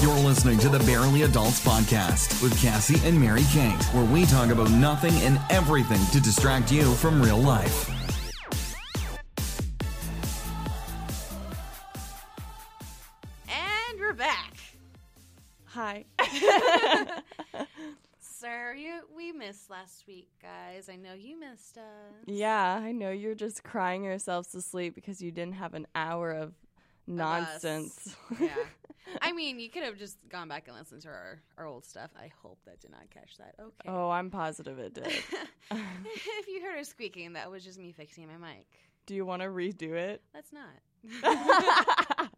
You're listening to the Barely Adults Podcast with Cassie and Mary Kate, where we talk about nothing and everything to distract you from real life. And we're back. Hi. Sir, you we missed last week, guys. I know you missed us. yeah, I know you're just crying yourselves to sleep because you didn't have an hour of Of us. Nonsense. yeah. I mean, you could have just gone back and listened to our, our old stuff. I hope that did not catch that. Okay. oh, I'm positive it did. if you heard her squeaking, that was just me fixing my mic. Do you want to redo it? That's not.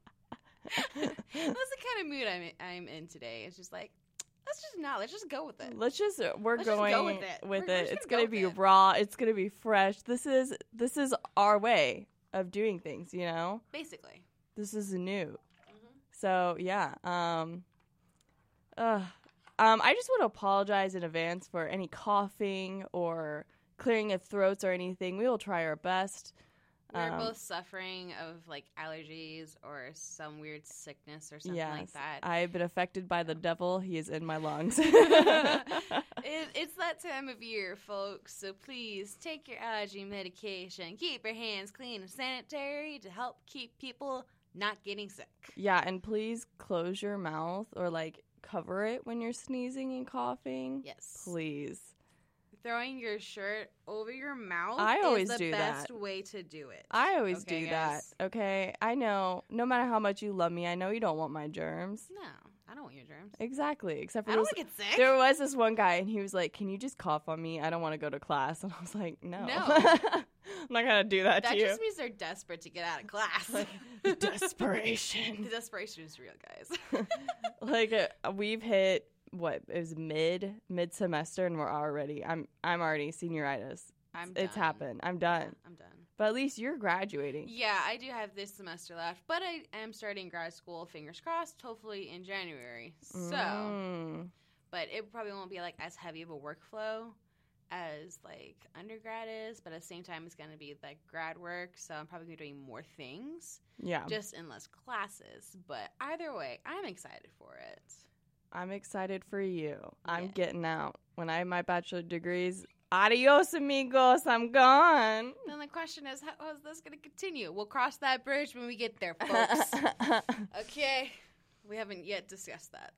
That's the kind of mood I'm in, I'm in today. It's just like, let's just not. Let's just go with it. Let's just uh, we're Let's just going go with it. We're- we're it. It's gonna gonna go be it. raw. It's gonna be fresh. This is this is our way of doing things. You know, Basically. This is new. Mm-hmm. So yeah. Um. Uh, um. I just want to apologize in advance for any coughing or clearing of throats or anything. We will try our best. We're Um, both suffering of like allergies or some weird sickness or something yes, like that. I've been affected by the devil. He is in my lungs. it, it's that time of year, folks. So please take your allergy medication. Keep your hands clean and sanitary to help keep people not getting sick. yeah, and please close your mouth or like cover it when you're sneezing and coughing. Yes. Please. Throwing your shirt over your mouth I is always the do best that. way to do it. I always Okay, do guys? that. Okay. I know. No matter how much you love me, I know you don't want my germs. No, I don't want your germs. Exactly. Except for I don't those- want to get sick. there was this one guy, and he was like, "Can you just cough on me? I don't want to go to class." And I was like, "No, No. I'm not gonna do that, that to you." That just means they're desperate to get out of class. Like, Desperation. the desperation is real, guys. like uh, we've hit what it was mid mid semester, and we're already. I'm I'm already senioritis. I'm It's done. happened. I'm done. Yeah, I'm done. But at least you're graduating. Yeah, I do have this semester left, but I am starting grad school, fingers crossed, hopefully in January. So, Mm. but it probably won't be like as heavy of a workflow as like undergrad is, but at the same time it's going to be like grad work, so I'm probably gonna be doing more things yeah, just in less classes, but either way, I'm excited for it. I'm excited for you. I'm getting out. When I have my bachelor degrees, adios amigos. I'm gone. Then the question is how is this going to continue? We'll cross that bridge when we get there, folks. Okay, we haven't yet discussed that.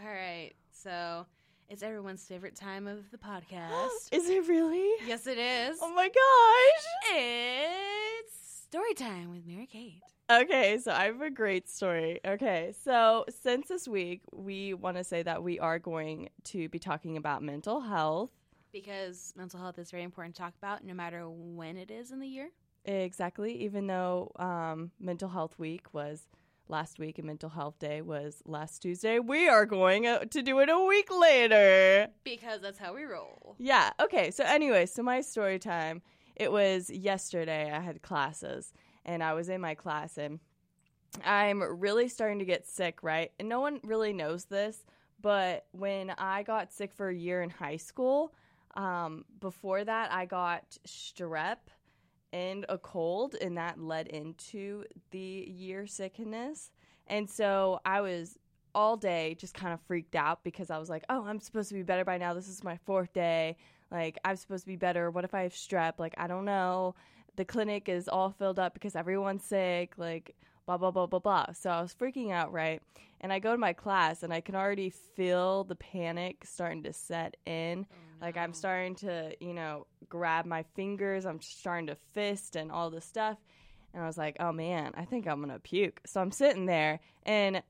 All right, so it's everyone's favorite time of the podcast. Is it really? yes, it is. Oh my gosh. It's story time with Mary Kate. Okay, so I have a great story. Okay, so since this week, we want to say that we are going to be talking about mental health. Because mental health is very important to talk about, no matter when it is in the year. Exactly, even though um, Mental Health Week was last week and Mental Health Day was last Tuesday, we are going uh, to do it a week later. Because that's how we roll. Yeah. Okay. So anyway, so my story time. It was yesterday. I had classes, and I was in my class, and I'm really starting to get sick. Right, and no one really knows this, but when I got sick for a year in high school, um, before that I got strep and a cold, and that led into the year sickness. And so I was all day just kind of freaked out because I was like, oh, I'm supposed to be better by now. This is my fourth day. Like, I'm supposed to be better. What if I have strep? Like, I don't know. The clinic is all filled up because everyone's sick. Like, blah, blah, blah, blah, blah. So I was freaking out, right? And I go to my class and I can already feel the panic starting to set in. Like, I'm starting to, you know, grab my fingers. I'm starting to fist and all this stuff. And I was like, oh man, I think I'm going to puke. So I'm sitting there and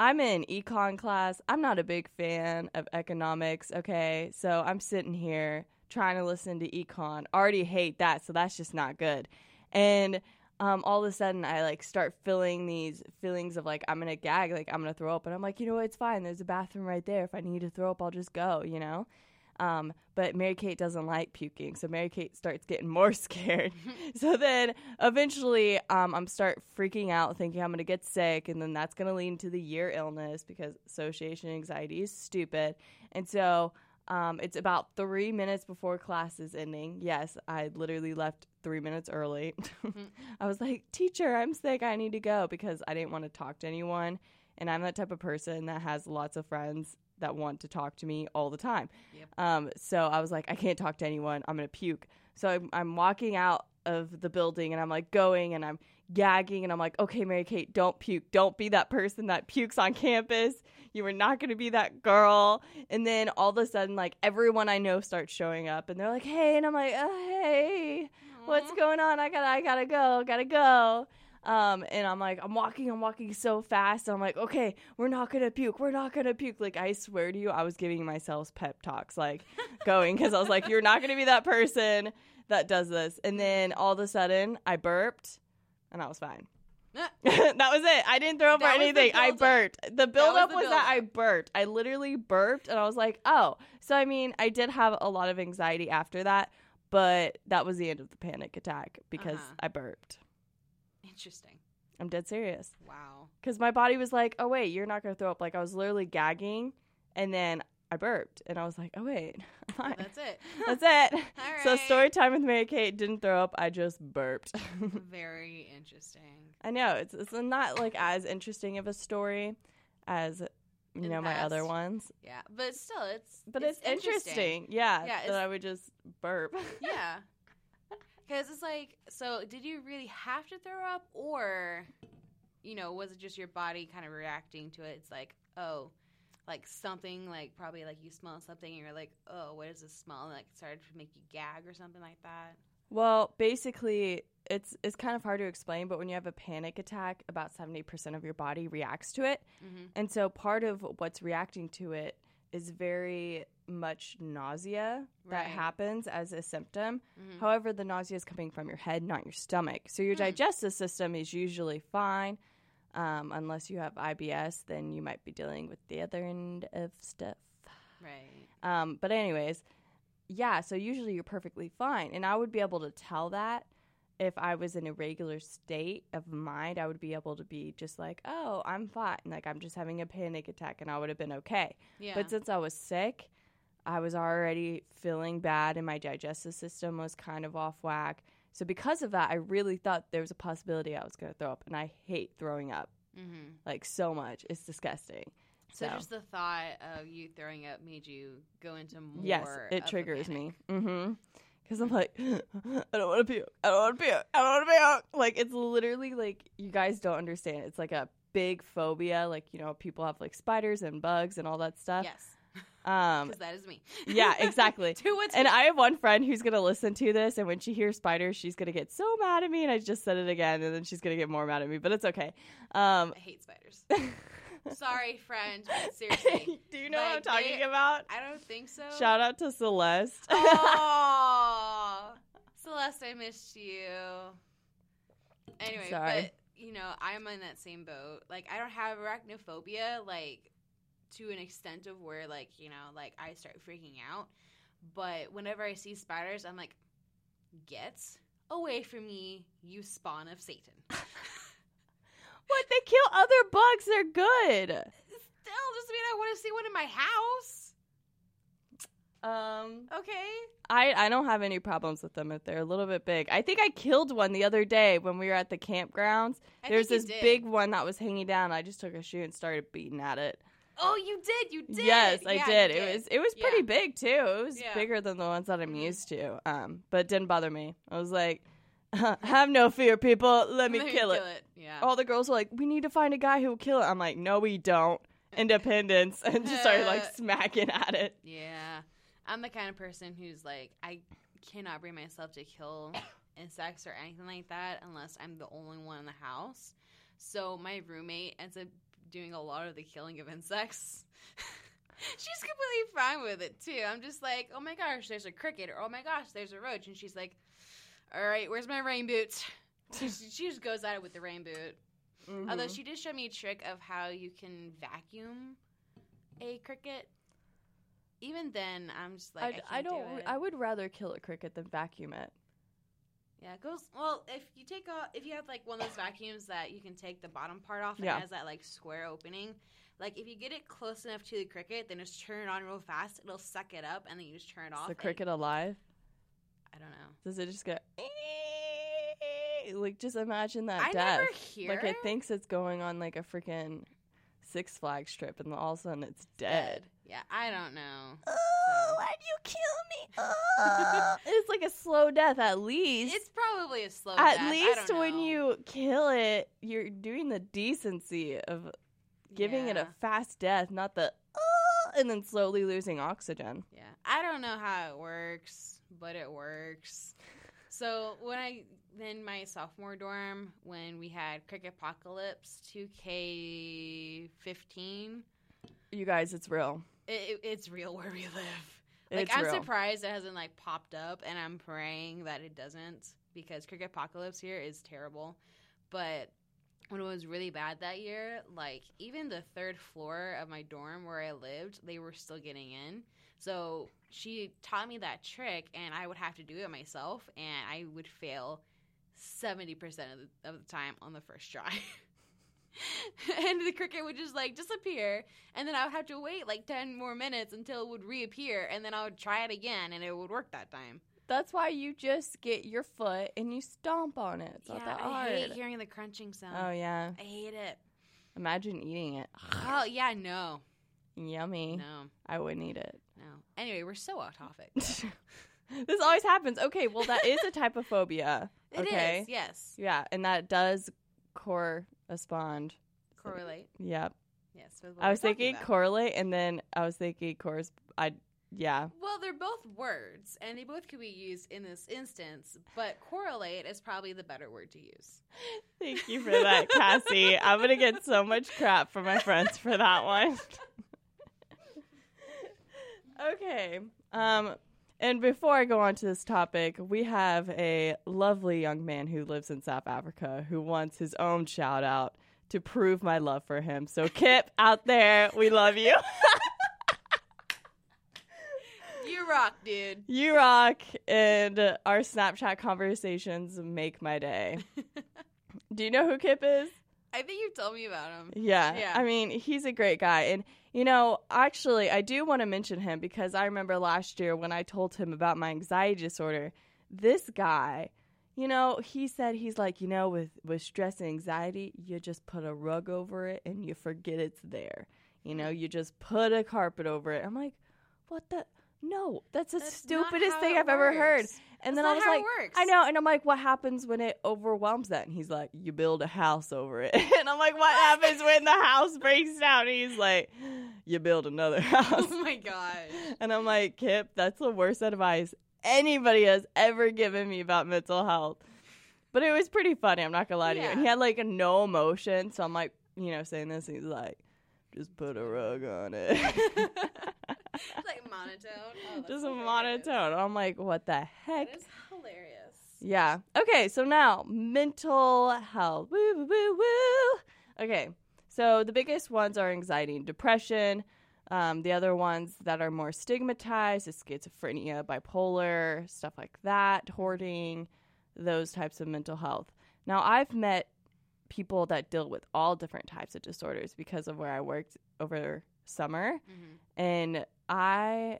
I'm in econ class. I'm not a big fan of economics, okay? So I'm sitting here trying to listen to econ. Already hate that, so that's just not good. And um, all of a sudden, I like start feeling these feelings of like I'm gonna gag, like I'm gonna throw up, and I'm like, you know what? It's fine. There's a bathroom right there. If I need to throw up, I'll just go, you know. Um, but Mary Kate doesn't like puking, so Mary Kate starts getting more scared. so then eventually, um, I'm start freaking out, thinking I'm gonna get sick, and then that's gonna lead to the year illness because association anxiety is stupid. And so um, it's about three minutes before class is ending. Yes, I literally left three minutes early. I was like, "Teacher, I'm sick. I need to go," because I didn't want to talk to anyone. and I'm that type of person that has lots of friends that want to talk to me all the time. Yep. Um, so I was like, I can't talk to anyone. I'm gonna puke. So I'm, I'm walking out of the building, and I'm like going, and I'm gagging, and I'm like, okay, Mary Kate, don't puke. Don't be that person that pukes on campus. You are not gonna be that girl. And then all of a sudden, like everyone I know starts showing up, and they're like, hey, and I'm like, oh, hey, what's going on? I gotta, I gotta go, gotta go. Um, and I'm like, I'm walking, I'm walking so fast. And I'm like, okay, we're not gonna puke, we're not gonna puke. Like, I swear to you, I was giving myself pep talks, like going, because I was like, you're not gonna be that person that does this. And then all of a sudden, I burped, and I was fine. That was it. I didn't throw up or was anything. I burped. The buildup the was, that I burped. I literally burped, and I was like, oh. So I mean, I did have a lot of anxiety after that, but that was the end of the panic attack because Uh-huh. I burped. Interesting. I'm dead serious. Wow. Because my body was like, oh wait, you're not gonna throw up. Like I was literally gagging, and then I burped, and I was like, oh wait, fine. That's it. That's it. So story time with Mary Kate didn't throw up. I just burped. Very interesting. I know it's it's not like as interesting of a story as you know my other ones, Yeah, but still, it's but it's, interesting. Yeah, Yeah, that I would just burp. Yeah, because it's like, so did you really have to throw up, or, you know, was it just your body kind of reacting to it? It's like, oh, like something, like probably like you smell something, and you're like, oh, what does this smell? And like it started to make you gag or something like that. well, basically, it's it's kind of hard to explain, but when you have a panic attack, about seventy percent of your body reacts to it, Mm-hmm. and so part of what's reacting to it is very much nausea that happens as a symptom. Mm-hmm. However, the nausea is coming from your head, not your stomach. So your Hmm. digestive system is usually fine. Um, unless you have IBS, then you might be dealing with the other end of stuff. Right. Um, but anyways, yeah. So usually you're perfectly fine, and I would be able to tell that if I was in a regular state of mind. I would be able to be just like, oh, I'm fine. Like I'm just having a panic attack, and I would have been okay. Yeah. But since I was sick, I was already feeling bad and my digestive system was kind of off whack. So because of that, I really thought there was a possibility I was going to throw up and I hate throwing up mm-hmm. like so much. It's disgusting. So, So, just the thought of you throwing up made you go into more. yes, it triggers me. Mhm. Cuz I'm like I don't want to puke. I don't want to puke. I don't want to puke. Like it's literally like you guys don't understand. It's like a big phobia like you know people have like spiders and bugs and all that stuff. Yes, Um because that is me. yeah, exactly. What's And I have one friend who's gonna listen to this, and when she hears spiders, she's gonna get so mad at me. And I just said it again, and then she's gonna get more mad at me. But it's okay. Um, I hate spiders. Sorry, friend. But seriously, do you know what I'm talking they- about? I don't think so. Shout out to Celeste. Oh, Celeste, I missed you. Anyway, Sorry. but you know, I'm in that same boat. Like, I don't have arachnophobia, like to an extent of where, like, you know, like I start freaking out. But whenever I see spiders, I'm like, get away from me, you spawn of Satan. What? They kill other bugs. They're good. Still, doesn't mean I want to see one in my house. Um, Okay. I I don't have any problems with them if they're a little bit big. I think I killed one the other day when we were at the campgrounds. I There's think you this did. big one that was hanging down. I just took a shoe and started beating at it. Oh, you did. You did. Yes, I Yeah, did. It was it was pretty Yeah. big too. It was Yeah. bigger than the ones that I'm Mhm. used to. Um, but it didn't bother me. I was like, have no fear, people. Let me Let kill it. Yeah. All the girls were like, we need to find a guy who will kill it. I'm like, no, we don't. Independence, and just started like smacking at it. Yeah. I'm the kind of person who's like, I cannot bring myself to kill insects or anything like that unless I'm the only one in the house. So my roommate ends up doing a lot of the killing of insects. she's completely fine with it too. I'm just like, oh my gosh, there's a cricket, or oh my gosh, there's a roach, and she's like, all right, where's my rain boots? she, she just goes at it with the rain boot. Although Mhm. she did show me a trick of how you can vacuum a cricket. Even then, I'm just like, I, I, I don't. Do. I would rather kill a cricket than vacuum it. yeah, it goes well. If you take off, if you have like one of those vacuums that you can take the bottom part off and Yeah. it has that like square opening. Like if you get it close enough to the cricket, then just turn it on real fast. It'll suck it up, and then you just turn it Is off. the cricket alive? I don't know. Does it just go? Eh? Like, just imagine that I death. never hear like, it thinks it's going on like a freaking Six Flags trip, and all of a sudden it's dead. Yeah, I don't know. Oh, why'd you kill me? Oh. it's like a slow death, at least. It's probably a slow at death. I least when know. you kill it, you're doing the decency of giving it a fast death, not the oh, and then slowly losing oxygen. Yeah, I don't know how it works, but it works. So when I in my sophomore dorm, when we had Cricket Apocalypse 2K15, You guys, it's real. it, it- it's real where we live. Like It's I'm real. surprised it hasn't like popped up, and I'm praying that it doesn't because Cricket Apocalypse here is terrible. But when it was really bad that year, like even the third floor of my dorm where I lived, they were still getting in. So she taught me that trick, and I would have to do it myself, and I would fail seventy percent of the, of the time on the first try. and the cricket would just like disappear, and then I would have to wait like ten more minutes until it would reappear, and then I would try it again, and it would work that time. That's why you just get your foot and you stomp on it. It's not yeah, that I hate hearing the crunching sound. oh yeah. I hate it. Imagine eating it. Oh yeah, no, Yummy. no, I wouldn't eat it. no. Anyway, we're so off topic. this always happens. Okay, well that is a type of phobia. It is, okay. yes. Yeah, and that does correspond. Correlate, Yep. yes. with what I was thinking about. correlate, and then I was thinking cors. I yeah. Well, they're both words, and they both could be used in this instance, but correlate is probably the better word to use. Thank you for that, Cassie. I'm gonna get so much crap from my friends for that one. Okay. Um and before I go on to this topic, we have a lovely young man who lives in South Africa who wants his own shout out to prove my love for him. So Kip out there, we love you. You rock, dude. you rock and our Snapchat conversations make my day. Do you know who Kip is? I think you told me about him. Yeah. Yeah. I mean, he's a great guy. And, you know, actually, I do want to mention him because I remember last year when I told him about my anxiety disorder, this guy, you know, he said he's like, you know, with, with stress and anxiety, you just put a rug over it and you forget it's there. You know, you just put a carpet over it. I'm like, what the? No, that's the That's stupidest thing I've ever heard. And That's then I was like, works. I know. And I'm like, what happens when it overwhelms that? And he's like, you build a house over it. and I'm like, what happens when the house breaks down? And he's like, you build another oh house. Oh my god. and I'm like, Kip, that's the worst advice anybody has ever given me about mental health. But it was pretty funny. I'm not gonna lie to you. And he had like no emotion. So I'm like, you know, saying this. And he's like, just put a rug on it. Like monotone. Oh, just hilarious. monotone. I'm like, what the heck? That is hilarious. Yeah. Okay, so now mental health. Woo, woo, woo, woo. Okay, so the biggest ones are anxiety and depression. Um, the other ones that are more stigmatized is schizophrenia, bipolar, stuff like that, hoarding, those types of mental health. Now, I've met people that deal with all different types of disorders because of where I worked over summer. Mhm. And I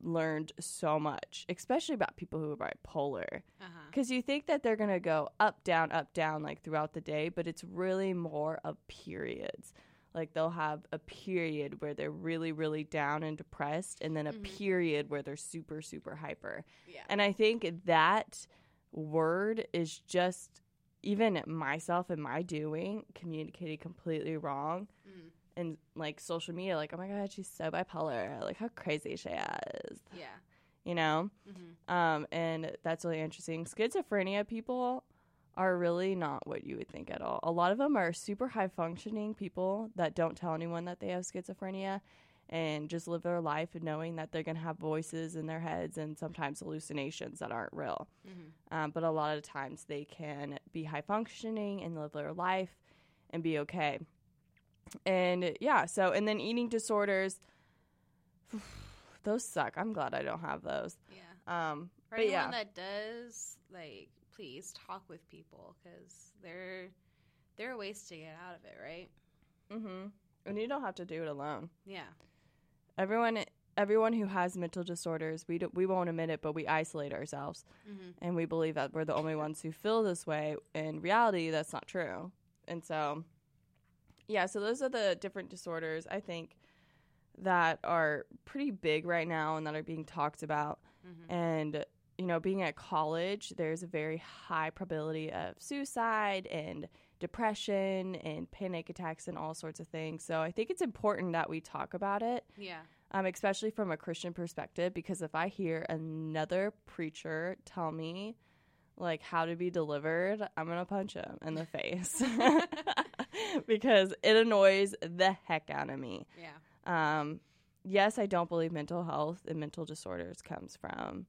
learned so much, especially about people who are bipolar. Uh-huh. Because you think that they're going to go up, down, up, down, like throughout the day, but it's really more of periods. Like they'll have a period where they're really, really down and depressed, and then a Mhm. period where they're super, super hyper. Yeah. And I think that word is just, even myself and my doing, communicated completely wrong. Mm. And like social media, like, oh my God, she's so bipolar. Like, how crazy she is. Yeah. You know? hmm Um, and that's really interesting. Schizophrenia people are really not what you would think at all. A lot of them are super high functioning people that don't tell anyone that they have schizophrenia and just live their life knowing that they're going to have voices in their heads and sometimes hallucinations that aren't real. hmm Um, but a lot of times they can be high functioning and live their life and be okay. And yeah, so, and then eating disorders, those suck. I'm glad I don't have those. Yeah. Um, For but anyone yeah. that does, like, please talk with people because there, there are ways to get out of it, right? Mm-hmm. And you don't have to do it alone. Yeah. Everyone, everyone who has mental disorders, we do, we won't admit it, but we isolate ourselves, hmm and we believe that we're the only ones who feel this way. In reality, that's not true. And so, Yeah, so those are the different disorders I think that are pretty big right now and that are being talked about. Mm-hmm. And you know, being at college, there's a very high probability of suicide and depression and panic attacks and all sorts of things. So I think it's important that we talk about it, Yeah. um, especially from a Christian perspective, because if I hear another preacher tell me like how to be delivered, I'm gonna punch him in the face because it annoys the heck out of me. Yeah. Um, yes, I don't believe mental health and mental disorders comes from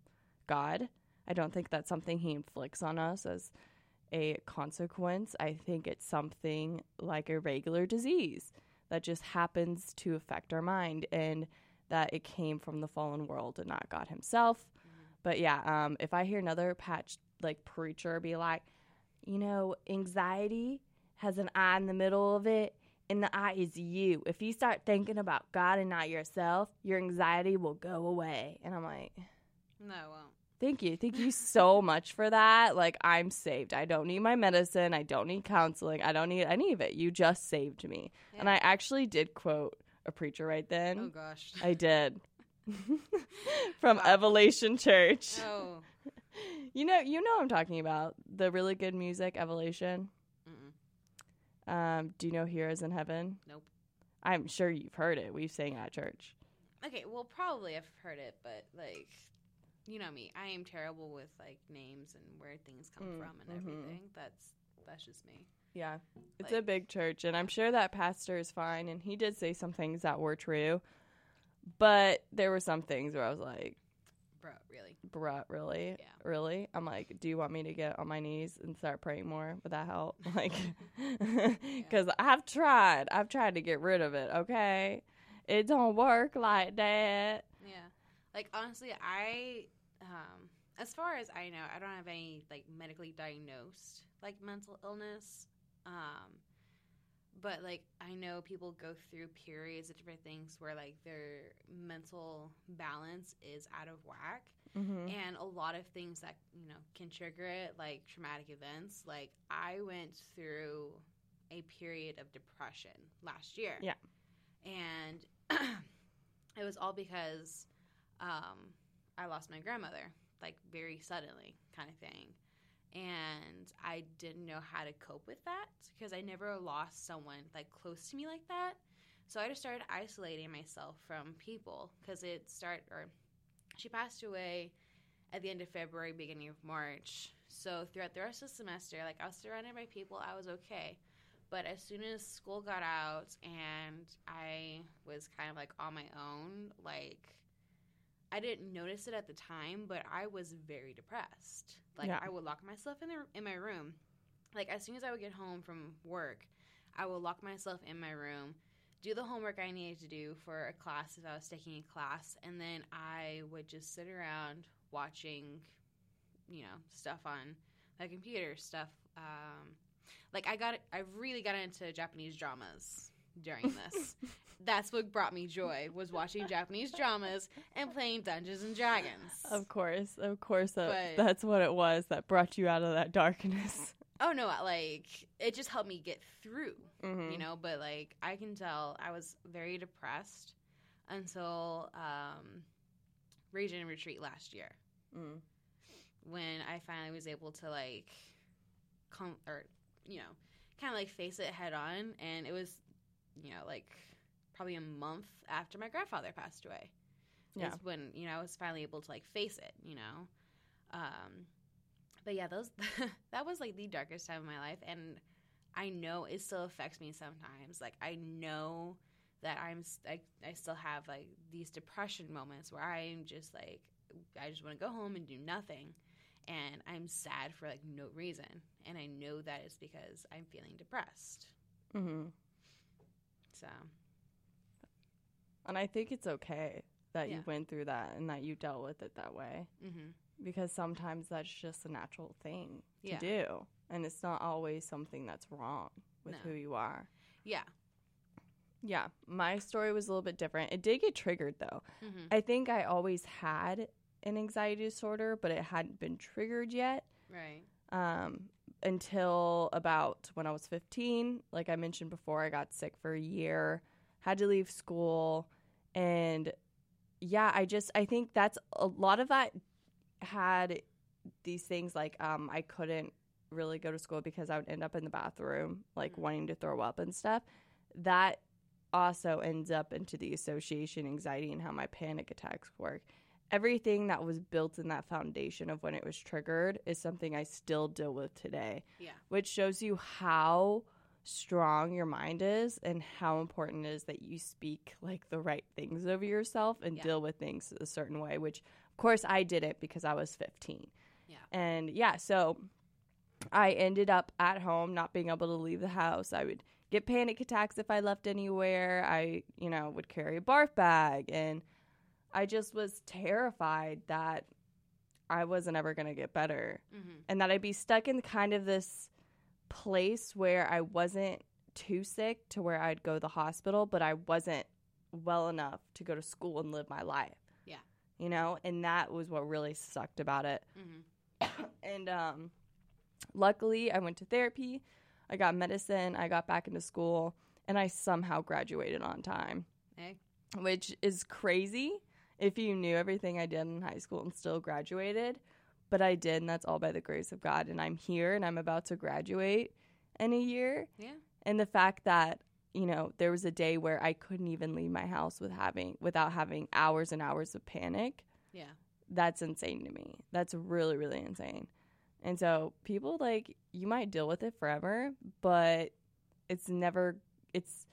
God. I don't think that's something He inflicts on us as a consequence. I think it's something like a regular disease that just happens to affect our mind and that it came from the fallen world and not God Himself. But yeah, um, if I hear another patch like preacher be like, you know, anxiety has an eye in the middle of it, and the eye is you. If you start thinking about God and not yourself, your anxiety will go away. And I'm like, No, it won't. thank you. Thank you so much for that. Like, I'm saved. I don't need my medicine. I don't need counseling. I don't need any of it. You just saved me. And I actually did quote a preacher right then. Oh gosh. I did. From Wow. Elevation Church. Oh. You know, you know what I'm talking about. The really good music, Elevation. Um, do you know Heroes in Heaven? Nope. I'm sure you've heard it. We've sang at church. Okay, well, probably I've heard it, but like, you know me, I am terrible with like names and where things come Mm, from and mhm. everything. That's that's just me. Yeah. It's a big church, and I'm sure that pastor is fine, and he did say some things that were true. But there were some things where I was like, Bro, really? bruh, really? Yeah. Really? I'm like, do you want me to get on my knees and start praying more? Would that help? Like, because I've tried. I've tried to get rid of it, okay? It don't work like that. Yeah. Like honestly, I um as far as I know, I don't have any like medically diagnosed like mental illness. Um but like I know people go through periods of different things where like their mental balance is out of whack Mm-hmm. and a lot of things that you know can trigger it like traumatic events like i went through a period of depression last year Yeah. and it was all because um, i lost my grandmother like very suddenly kind of thing and i didn't know how to cope with that because i never lost someone like close to me like that so i just started isolating myself from people because it started or she passed away at the end of February, beginning of March. So throughout the rest of the semester, like I was surrounded by people, I was okay. But as soon as school got out and I was kind of like on my own, like I didn't notice it at the time, but I was very depressed. Like Yeah. I would lock myself in the, in my room. Like as soon as I would get home from work, I would lock myself in my room, do the homework I needed to do for a class if I was taking a class, and then I would just sit around watching, you know, stuff on my computer, stuff. Um, like I got, I really got into Japanese dramas during this. That's what brought me joy was watching Japanese dramas and playing Dungeons and Dragons. Of course, of course, that, But- that's what it was that brought you out of that darkness. oh no, like it just helped me get through. Mhm. you know but like i can tell i was very depressed until um region retreat last year Mm. when i finally was able to like come or you know kind of like face it head on and it was you know like probably a month after my grandfather passed away Yeah. is when you know i was finally able to like face it you know? Um but yeah those that was like the darkest time of my life and i know it still affects me sometimes. Like i know that i'm i still have like these depression moments where i'm just like i just want to go home and do nothing and i'm sad for like no reason and i know that it's because i'm feeling depressed. Hmm so And I think it's okay that Yeah. you went through that and that you dealt with it that way hmm because sometimes that's just a natural thing to Yeah. do. And it's not always something that's wrong with No. who you are. yeah Yeah, my story was a little bit different. It did get triggered though. hmm I think I always had an anxiety disorder, but it hadn't been triggered yet. right Um, until about when I was 15. Like I mentioned before, I got sick for a year, had to leave school. And yeah, I just, I think that's a lot of that had these things like um, I couldn't really go to school because I would end up in the bathroom, like wanting to throw up and stuff. That also ends up into the association anxiety and how my panic attacks work. Everything that was built in that foundation of when it was triggered is something I still deal with today, Yeah. which shows you how strong your mind is and how important it is that you speak like the right things over yourself and Yeah. deal with things a certain way, which of course I didn't because I was 15. Yeah. And yeah, so I ended up at home not being able to leave the house. I would get panic attacks if I left anywhere. I, you know, would carry a barf bag and I just was terrified that I wasn't ever going to get better Mm-hmm. and that I'd be stuck in kind of this place where I wasn't too sick to where I'd go to the hospital, but I wasn't well enough to go to school and live my life. Yeah. You know, and that was what really sucked about it. Mm-hmm. And um luckily I went to therapy, I got medicine, I got back into school, and I somehow graduated on time, Hey. which is crazy if you knew everything I did in high school and still graduated. But I did, and that's all by the grace of God. And I'm here and I'm about to graduate in a year. Yeah. And the fact that, you know, there was a day where I couldn't even leave my house with having without having hours and hours of panic Yeah. that's insane to me. That's really, really insane. And so people like you might deal with it forever, but it's never it's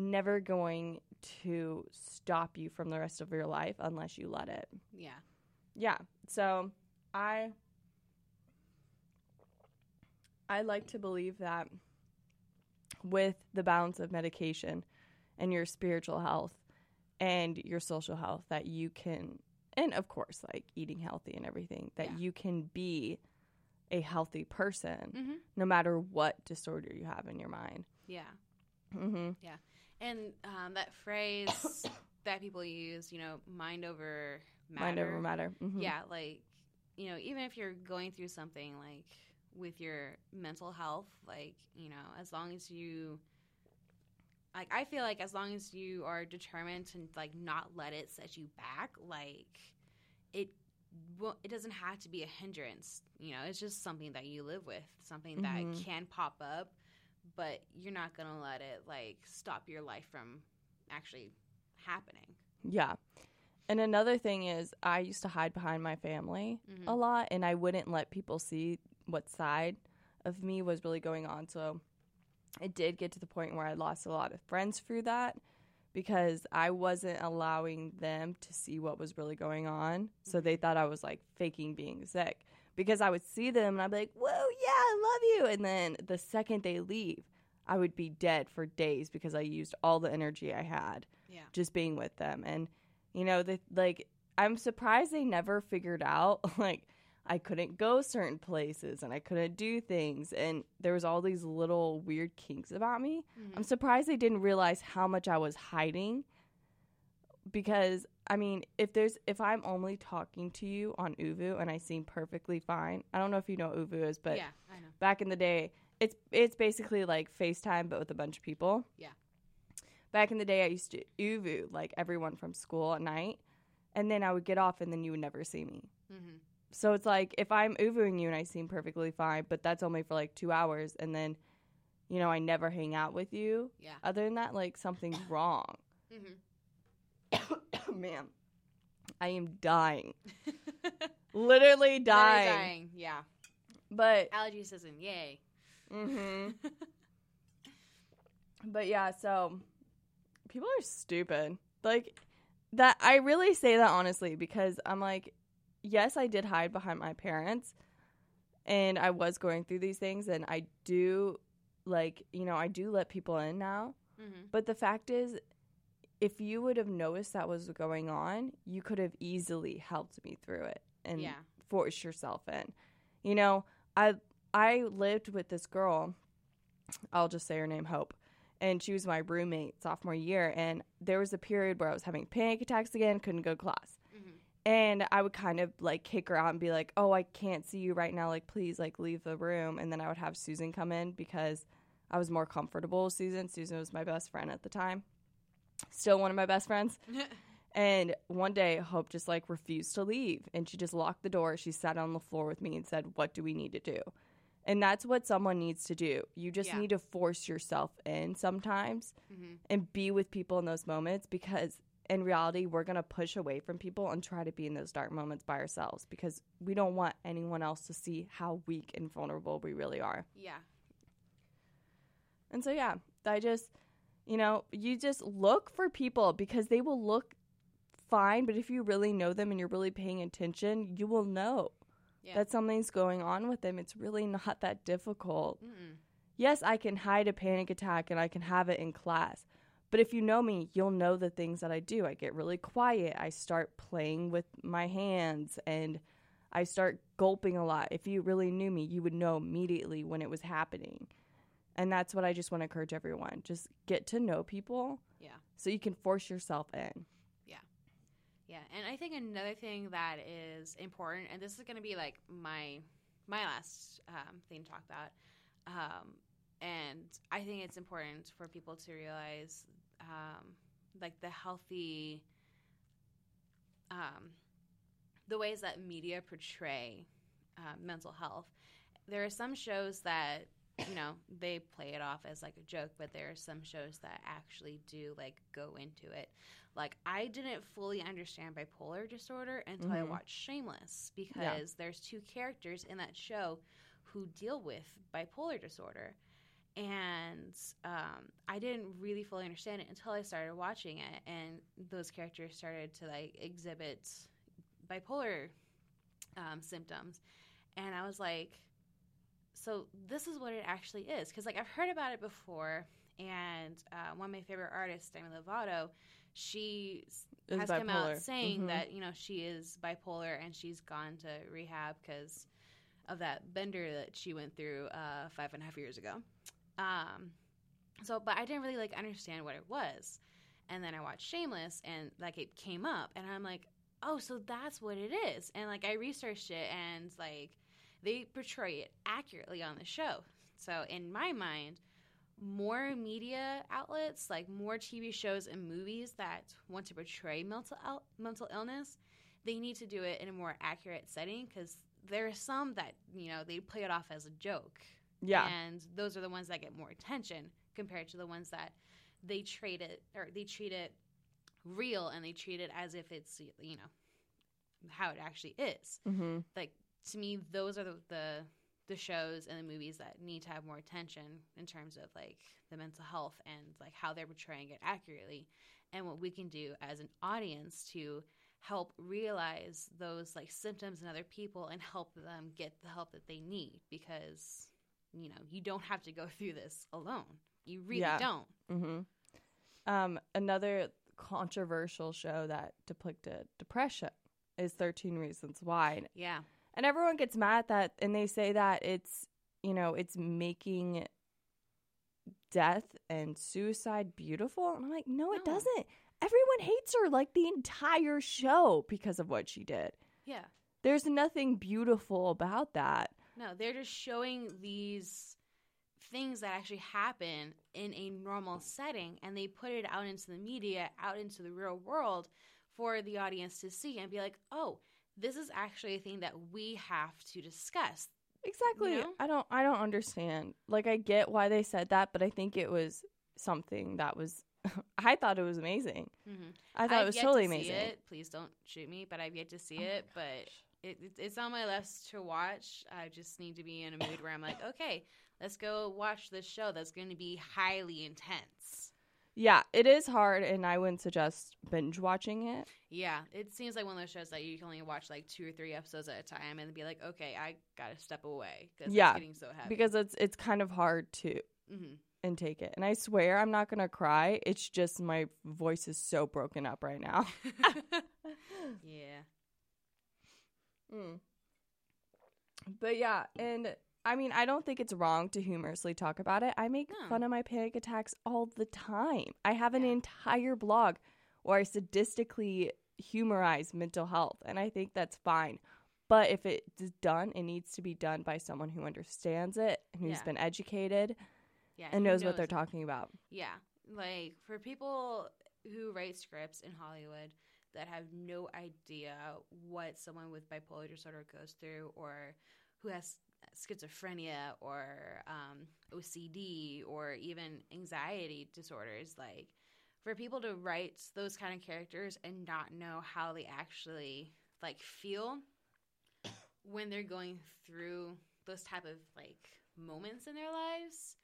never going to stop you from the rest of your life unless you let it. Yeah. Yeah. So I I like to believe that with the balance of medication and your spiritual health and your social health that you can and of course like eating healthy and everything that Yeah. you can be a healthy person Mm-hmm. no matter what disorder you have in your mind. Yeah. Mhm. And um, that phrase that people use, you know, mind over matter. Mind over matter. Mhm. Yeah, like you know, even if you're going through something like with your mental health, like you know, as long as you, like, I feel like as long as you are determined to like not let it set you back, like it. Well, it doesn't have to be a hindrance, you know. It's just something that you live with, something Mhm. that can pop up, but you're not gonna let it like stop your life from actually happening. Yeah. And another thing is, I used to hide behind my family Mhm. a lot, and I wouldn't let people see what side of me was really going on. So it did get to the point where I lost a lot of friends through that because I wasn't allowing them to see what was really going on. So they thought I was like faking being sick because I would see them and I'd be like, whoa, yeah, I love you. And then the second they leave, I would be dead for days because I used all the energy I had Yeah. just being with them and you know the like i'm surprised they never figured out like i couldn't go certain places and i couldn't do things and there was all these little weird kinks about me Mhm. i'm surprised they didn't realize how much i was hiding because i mean if there's if i'm only talking to you on ooVoo and i seem perfectly fine i don't know if you know ooVoo is but yeah, I know. back in the day it's it's basically like facetime but with a bunch of people Yeah. back in the day i used to ooVoo like everyone from school at night and then i would get off and then you would never see me Mm-hmm. so it's like if i'm ooVooing you and i seem perfectly fine but that's only for like two hours and then you know i never hang out with you Yeah. other than that like something's wrong Mm-hmm. man i am dying literally dying, dying. Yeah. but Allergy season. Yay. Hmm But yeah, so people are stupid. Like that I really say that honestly because I'm like yes, I did hide behind my parents and I was going through these things and I do like, you know, I do let people in now. Mm-hmm. But the fact is if you would have noticed that was going on, you could have easily helped me through it and Yeah. force yourself in. You know, I I lived with this girl. I'll just say her name Hope. And she was my roommate sophomore year and there was a period where I was having panic attacks again, couldn't go to class. Mm-hmm. And I would kind of like kick her out and be like, "Oh, I can't see you right now. Like, please, like, leave the room." And then I would have Susan come in because I was more comfortable with Susan. Susan was my best friend at the time, still one of my best friends. And one day, Hope just like refused to leave, and she just locked the door. She sat on the floor with me and said, "What do we need to do?" And that's what someone needs to do. You just Yeah. need to force yourself in sometimes Mhm. and be with people in those moments because in reality, we're going to push away from people and try to be in those dark moments by ourselves because we don't want anyone else to see how weak and vulnerable we really are. Yeah. And so, yeah, I just, you know, you just look for people because they will look fine. But if you really know them and you're really paying attention, you will know Yeah. that something's going on with them. It's really not that difficult. Mm-mm. Yes, I can hide a panic attack and I can have it in class. But if you know me, you'll know the things that I do. I get really quiet. I start playing with my hands and I start gulping a lot. If you really knew me, you would know immediately when it was happening. And that's what I just want to encourage everyone. Just get to know people Yeah. so you can force yourself in. Yeah, and I think another thing that is important, and this is going to be like my my last um, thing to talk about, um, and I think it's important for people to realize um, like the healthy, um, the ways that media portray uh, mental health. There are some shows that you know they play it off as like a joke, but there are some shows that actually do like go into it like I didn't fully understand bipolar disorder until I Mhm. watched Shameless because there's two characters in that show who deal with bipolar disorder. And um, I didn't really fully understand it until I started watching it, and those characters started to like exhibit bipolar um, symptoms, and I was like, "So this is what it actually is?" Because like I've heard about it before, and uh, one of my favorite artists, Demi Lovato, she Is has come out bipolar. saying Mhm. that you know she is bipolar and she's gone to rehab because of that bender that she went through uh, five and a half years ago. Um, so, but I didn't really like understand what it was, and then I watched Shameless and like it came up, and I'm like, oh, so that's what it is, and like I researched it and like they portray it accurately on the show. So in my mind, more media outlets, like more TV shows and movies that want to portray mental il- mental illness, they need to do it in a more accurate setting because there are some that you know they play it off as a joke, Yeah. and those are the ones that get more attention compared to the ones that they treat it or they treat it real and they treat it as if it's you know how it actually is Mm-hmm. like to me those are the, the the shows and the movies that need to have more attention in terms of like the mental health and like how they're portraying it accurately and what we can do as an audience to help realize those like symptoms in other people and help them get the help that they need because you know you don't have to go through this alone you really Yeah. don't Mm-hmm. Um, another controversial show that depicted depression is 13 Reasons Why. yeah And everyone gets mad at that and they say that it's, you know, it's making death and suicide beautiful. And I'm like, no, it No. doesn't. Everyone hates her like the entire show because of what she did. yeah There's nothing beautiful about that. No, they're just showing these things that actually happen in a normal setting and they put it out into the media, out into the real world for the audience to see and be like, "Oh, this is actually a thing that we have to discuss." Exactly. know? I don't I don't understand. Like I get why they said that, but I think it was something that was I thought it was amazing. Mhm. I thought I've it was totally to amazing. it. Please don't shoot me, but I've yet to see Oh it, but it, it, it's on my list to watch. I just need to be in a mood where I'm like, "Okay, let's go watch this show that's going to be highly intense." Yeah, it is hard and I wouldn't suggest binge watching it. Yeah, it seems like one of those shows that you can only watch like two or three episodes at a time and be like, okay, I gotta step away because Yeah, it's getting so heavy. because it's it's kind of hard to hmm intake it. And I swear I'm not gonna cry. It's just my voice is so broken up right now. yeah, Mm. But yeah, and I mean, I don't think it's wrong to humorously talk about it. I make No. fun of my panic attacks all the time. I have an Yeah. entire blog where I sadistically, humorize mental health, and I think that's fine. But if it's done, it needs to be done by someone who understands it, who's Yeah. been educated, Yeah, and who knows what they're it. talking about. Yeah, like for people who write scripts in Hollywood that have no idea what someone with bipolar disorder goes through, or who has schizophrenia, or um, OCD, or even anxiety disorders, like for people to write those kind of characters and not know how they actually like feel when they're going through those type of like moments in their lives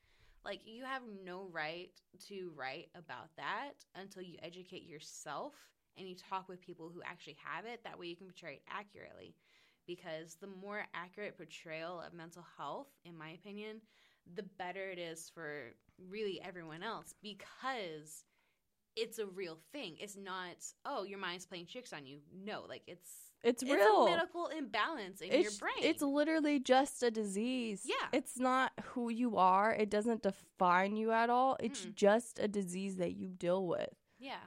like you have no right to write about that until you educate yourself and you talk with people who actually have it. That way you can portray it accurately because the more accurate portrayal of mental health in my opinion the better it is for really everyone else because it's a real thing it's not oh your mind's playing tricks on you no like it's It's it's real. a medical imbalance in your brain it's literally just a disease. Yeah. It's not who you are. It doesn't define you at all. It's Mm-mm. just a disease that you deal with. yeah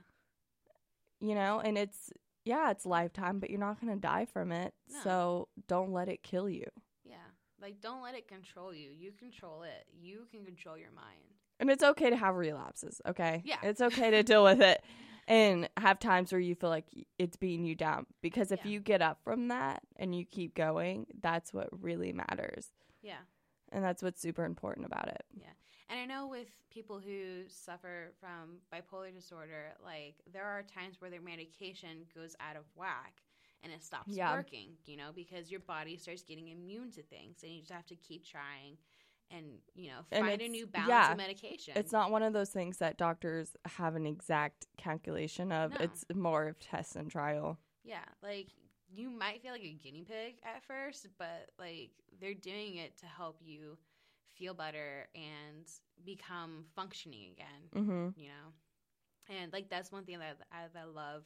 You know, and it's yeah, it's lifetime, but you're not going to die from it. No. So don't let it kill you. Yeah. Like don't let it control you. You control it. You can control your mind. And it's okay to have relapses, okay? Yeah. It's okay to deal with it and have times where you feel like it's beating you down because if Yeah. you get up from that and you keep going, that's what really matters. Yeah. And that's what's super important about it. And I know with people who suffer from bipolar disorder, like there are times where their medication goes out of whack and it stops Yeah. working, you know, because your body starts getting immune to things and you just have to keep trying and, you know, find a new balance yeah. of medication. It's not one of those things that doctors have an exact calculation of. No. It's more of test and trial. Yeah, like you might feel like a guinea pig at first, but like they're doing it to help you feel better and become functioning again, Mm-hmm. you know? And like that's one thing that I, that I love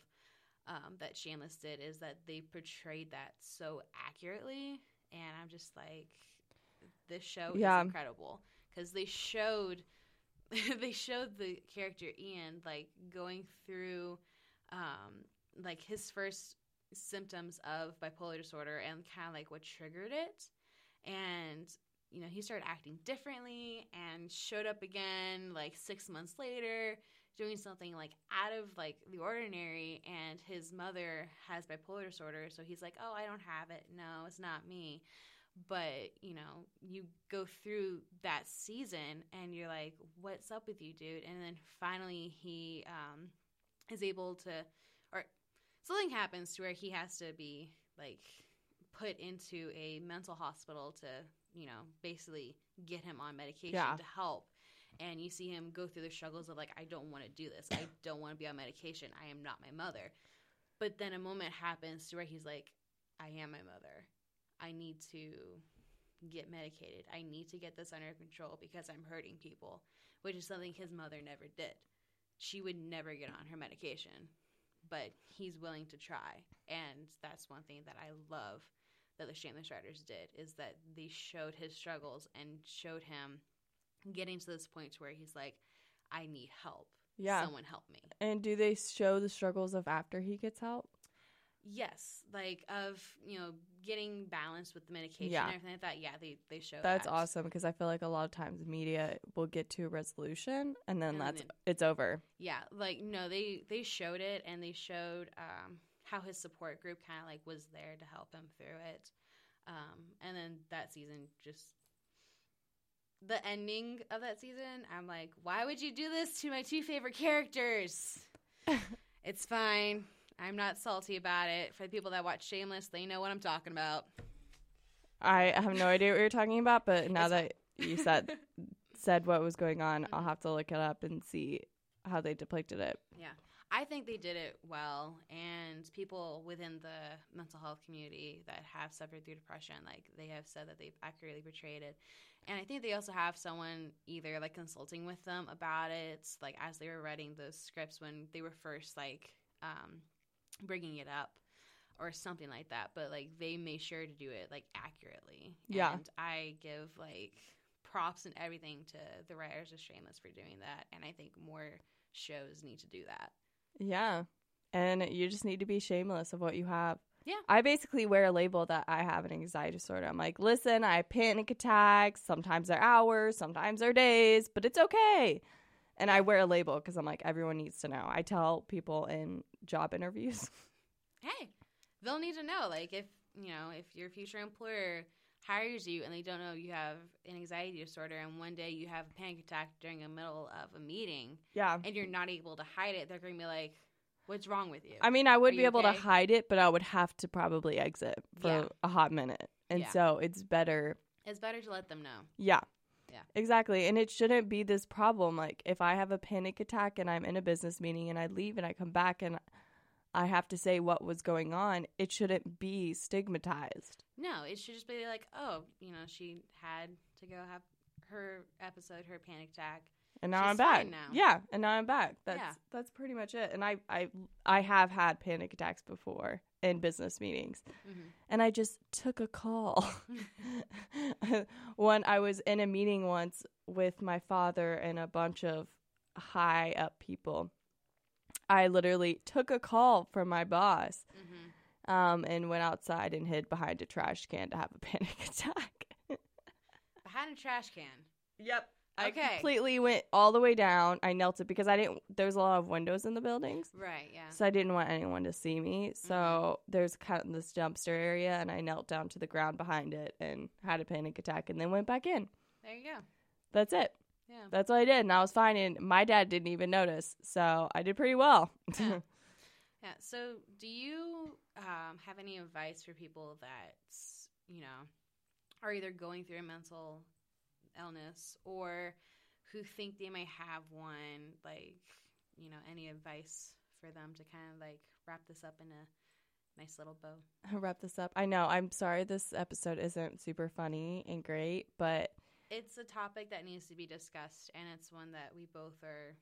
um, that Shameless did is that they portrayed that so accurately. And I'm just like, this show Yeah. is incredible because they showed they showed the character Ian like going through um, like his first symptoms of bipolar disorder and kind of like what triggered it and you know he started acting differently and showed up again like six months later doing something like out of like the ordinary and his mother has bipolar disorder so he's like oh i don't have it. No it's not me. But you know you go through that season and you're like what's up with you dude? And then finally he um is able to or something happens to where he has to be like put into a mental hospital to you know basically get him on medication Yeah. to help. And you see him go through the struggles of like i don't want to do this. I don't want to be on medication. I am not my mother. But then a moment happens to where he's like i am my mother. I need to get medicated. I need to get this under control because i'm hurting people which is something his mother never did. She would never get on her medication but he's willing to try. And that's one thing that i love that the shameless writers did is that they showed his struggles and showed him getting to this point to where he's like i need help Yeah. someone help me And do they show the struggles of after he gets help? yes like of you know getting balanced with the medication Yeah. and everything like that yeah they they show That's that. awesome because I feel like a lot of times media will get to a resolution and then And that's then- it's over. yeah like no they they showed it and they showed um how his support group kind of like was there to help him through it um and then that season just the ending of that season i'm like why would you do this to my two favorite characters it's fine i'm not salty about it for the people that watch shameless they know what i'm talking about I have no idea what you're talking about, but now It's that you said said what was going on, I'll Mhm. have to look it up and see how they depicted it. Yeah. I think they did it well, and people within the mental health community that have suffered through depression, like they have said that they've accurately portrayed it. And I think they also have someone either like consulting with them about it, like as they were writing those scripts when they were first like um, bringing it up, or something like that. But like they made sure to do it like accurately. Yeah. And I give like props and everything to the writers of Shameless for doing that, and I think more shows need to do that. Yeah. and you just need to be shameless of what you have. Yeah. I basically wear a label that I have an anxiety disorder. I'm like, listen, I have panic attacks. Sometimes they're hours, sometimes they're days, but it's okay. And I wear a label because I'm like, everyone needs to know. I tell people in job interviews. Hey, they'll need to know. Like if you know if your future employer hires you and they don't know you have an anxiety disorder, and one day you have a panic attack during the middle of a meeting, yeah. and you're not able to hide it, they're going to be like, "What's wrong with you?" I mean, I would Are be able to hide it, but I would have to probably exit for Yeah. a hot minute. And Yeah. so it's better. it's better to let them know. Yeah. Yeah. Exactly. And it shouldn't be this problem. Like, if I have a panic attack and I'm in a business meeting and I leave and I come back and I have to say what was going on, it shouldn't be stigmatized. No, it should just be like, "Oh, you know, she had to go have her episode, her panic attack." And now She's I'm back. now. Yeah, and now I'm back. That's Yeah. that's pretty much it. And I I I have had panic attacks before in business meetings. Mhm. And I just took a call. when I was in a meeting once with my father and a bunch of high up people. I literally took a call from my boss hmm um, and went outside and hid behind a trash can to have a panic attack. Behind a trash can. Yep. I Okay. completely went all the way down. I knelt it because I didn't. There's a lot of windows in the buildings, Right. Yeah. so I didn't want anyone to see me. So there's kind of this dumpster area, and I knelt down to the ground behind it and had a panic attack, and then went back in. There you go. That's it. Yeah. That's what I did, and I was fine. And my dad didn't even notice, so I did pretty well. Yeah. Yeah. So, do you um, have any advice for people that you know are either going through a mental illness or who think they may have one? Like, you know, any advice for them to kind of like wrap this up in a nice little bow? I'll wrap this up. I know. I'm sorry this episode isn't super funny and great, but It's a topic that needs to be discussed, and it's one that we both are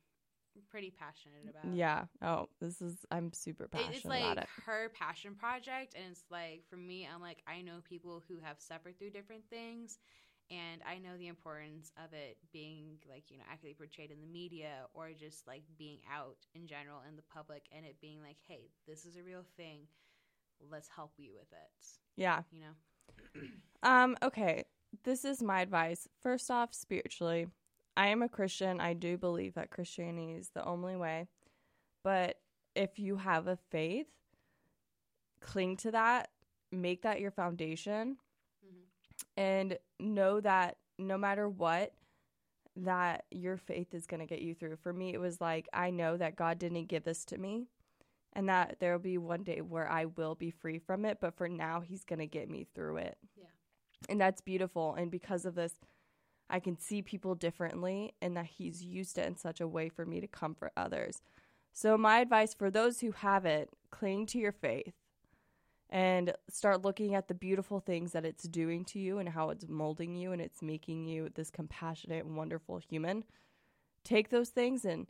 pretty passionate about. yeah. Oh, this is. I'm super It- passionate it's like about it. her passion project and it's like for me i'm like i know people who have suffered through different things and i know the importance of it being like you know accurately portrayed in the media or just like being out in general in the public and it being like hey this is a real thing let's help you with it Yeah. you know Um, okay. This is my advice. First off, spiritually, I am a Christian. I do believe that Christianity is the only way. But if you have a faith, cling to that, make that your foundation, Mhm. and know that no matter what, that your faith is going to get you through. For me, it was like, I know that God didn't give this to me. And that there will be one day where I will be free from it, but for now, He's going to get me through it and that's beautiful. And because of this i can see people differently and that he's used it in such a way for me to comfort others. So my advice for those who have it cling to your faith and start looking at the beautiful things that it's doing to you and how it's molding you and it's making you this compassionate and wonderful human. Take those things and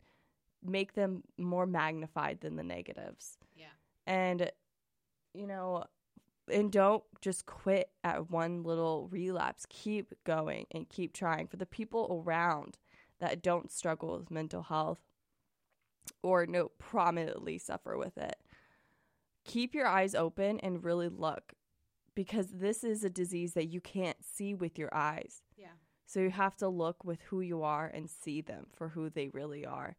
make them more magnified than the negatives. Yeah. And you know and don't just quit at one little relapse keep going and keep trying for the people around that don't struggle with mental health or no prominently suffer with it keep your eyes open and really look because this is a disease that you can't see with your eyes yeah so you have to look with who you are and see them for who they really are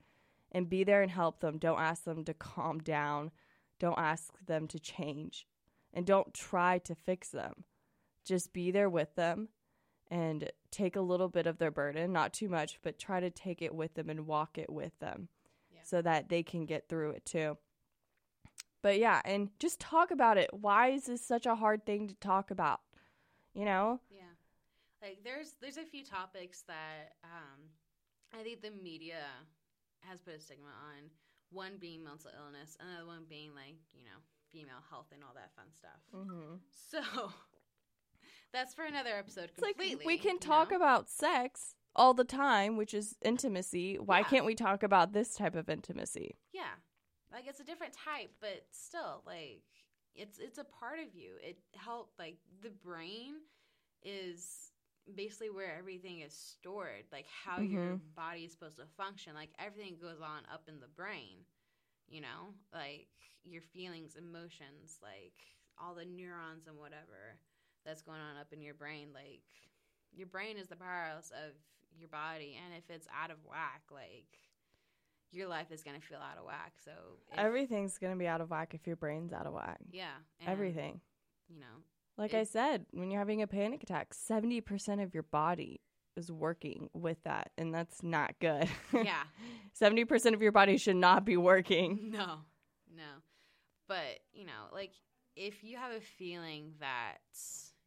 and be there and help them. Don't ask them to calm down. Don't ask them to change. And don't try to fix them. Just be there with them and take a little bit of their burden, not too much, but try to take it with them and walk it with them Yeah. so that they can get through it too. But yeah, and just talk about it. Why is this such a hard thing to talk about? You know? Yeah, like there's there's a few topics that um, I think the media has put a stigma on. One being mental illness, another one being like you know female health and all that fun stuff. Mm-hmm. So that's for another episode. It's like completely. we can talk know? about sex all the time, which is intimacy. Why Yeah. can't we talk about this type of intimacy? yeah, like it's a different type, but still like it's it's a part of you. It helped like the brain is basically where everything is stored, like how your Mhm. body is supposed to function. Like everything goes on up in the brain, you know, like your feelings, emotions, like all the neurons and whatever that's going on up in your brain. Like your brain is the powerhouse of your body, and if it's out of whack, like your life is gonna feel out of whack. So if, Everything's gonna be out of whack if your brain's out of whack. yeah, and, Everything. you know, Like I said, when you're having a panic attack, 70% of your body is working with that, and that's not good. yeah, 70% of your body should not be working. no, no, but you know, like if you have a feeling that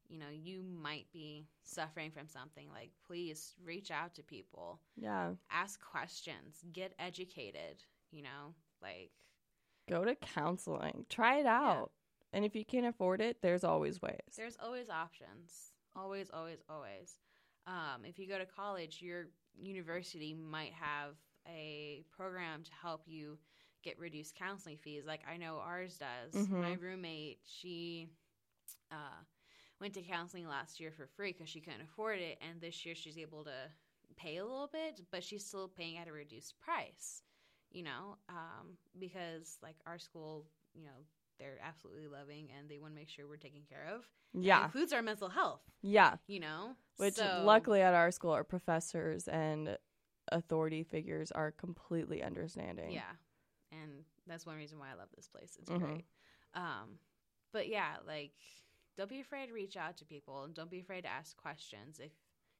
you know you might be suffering from something, like please reach out to people. Yeah. ask questions, get educated, you know, like Go to counseling. Try it out. And if you can't afford it, there's always ways. there's always options. Always, always, always. Um, if you go to college, your university might have a program to help you get reduced counseling fees. Like I know ours does. Mhm. My roommate, she uh, went to counseling last year for free because she couldn't afford it, and this year she's able to pay a little bit, but she's still paying at a reduced price. You know, um, because like our school, you know, they're absolutely loving and they want to make sure we're taken care of. Yeah. includes our mental health. Yeah. You know, Which So- luckily at our school, our professors and authority figures are completely understanding. Yeah. And that's one reason why I love this place. It's Mhm. great. Um, but yeah, like don't be afraid to reach out to people and don't be afraid to ask questions if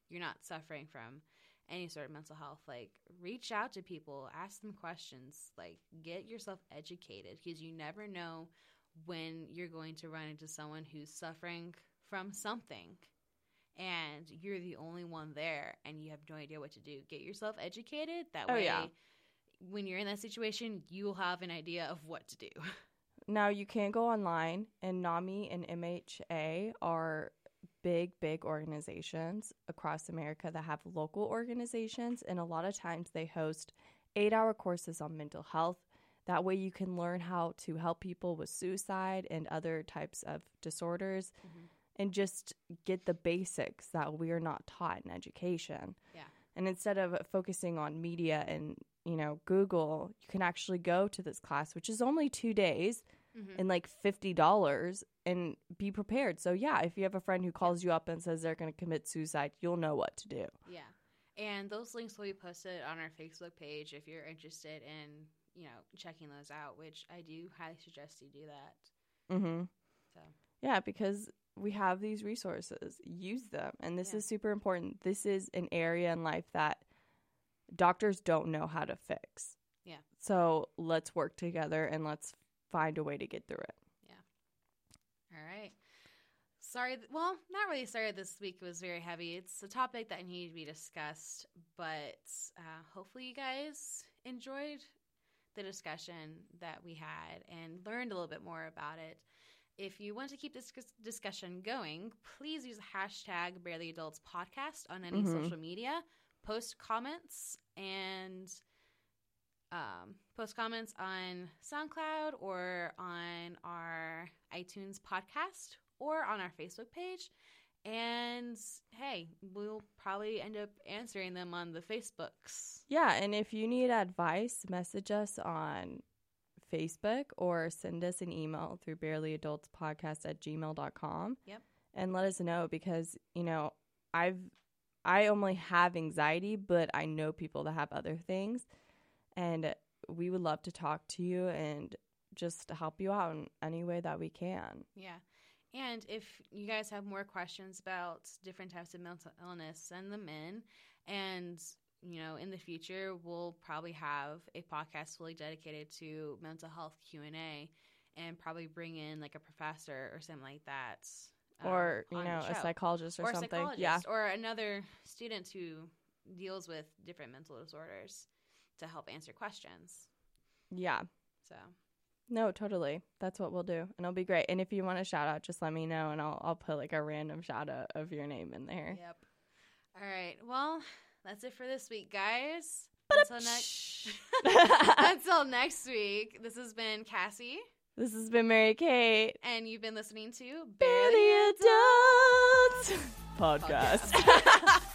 you're not suffering from any sort of mental health. Like reach out to people, ask them questions, like get yourself educated because you never know when you're going to run into someone who's suffering from something and you're the only one there and you have no idea what to do. Get yourself educated. That Oh, way yeah. When you're in that situation, you will have an idea of what to do. Now you can go online, and NAMI and MHA are big, big organizations across America that have local organizations, and a lot of times they host eight hour courses on mental health. That way, you can learn how to help people with suicide and other types of disorders Mhm. and just get the basics that we are not taught in education. Yeah. And instead of focusing on media and, you know, Google, you can actually go to this class, which is only two days Mhm. and like fifty dollars and be prepared. So yeah, if you have a friend who calls you up and says they're going to commit suicide, you'll know what to do. Yeah. And those links will be posted on our Facebook page if you're interested in, you know, checking those out, which I do highly suggest you do that. Mm-hmm. So, Yeah, because we have these resources. Use them, and this Yeah. is super important. This is an area in life that doctors don't know how to fix. Yeah. So let's work together and let's find a way to get through it. Yeah. All right. Sorry. th- Well, not really sorry this week was very heavy. It's a topic that needed to be discussed, but uh, hopefully you guys enjoyed the discussion that we had and learned a little bit more about it. If you want to keep this discussion going, please use the hashtag Barely Adults Podcast on any Mhm. social media. Post comments and um, post comments on SoundCloud or on our iTunes podcast or on our Facebook page. And hey, we'll probably end up answering them on the Facebooks. Yeah, and if you need advice, message us on Facebook or send us an email through barelyadultspodcast at gmail.com. Yep. And let us know because, you know, I've I only have anxiety, but I know people that have other things. And we would love to talk to you and just help you out in any way that we can. Yeah. And if you guys have more questions about different types of mental illness, send them in. And, you know, in the future, we'll probably have a podcast fully dedicated to mental health Q&A and probably bring in like a professor or something like that. Um, or, you know, a psychologist or, or something. psychologist Yeah. or another student who deals with different mental disorders to help answer questions. Yeah. So, No, totally. That's what we'll do. And it'll be great. And if you want a shout out, just let me know and I'll I'll put like a random shout out of your name in there. yep. All right. Well, that's it for this week, guys. Until next Until next week. This has been Cassie, This has been Mary Kate. and you've been listening to Barely Adults podcast. Podcast.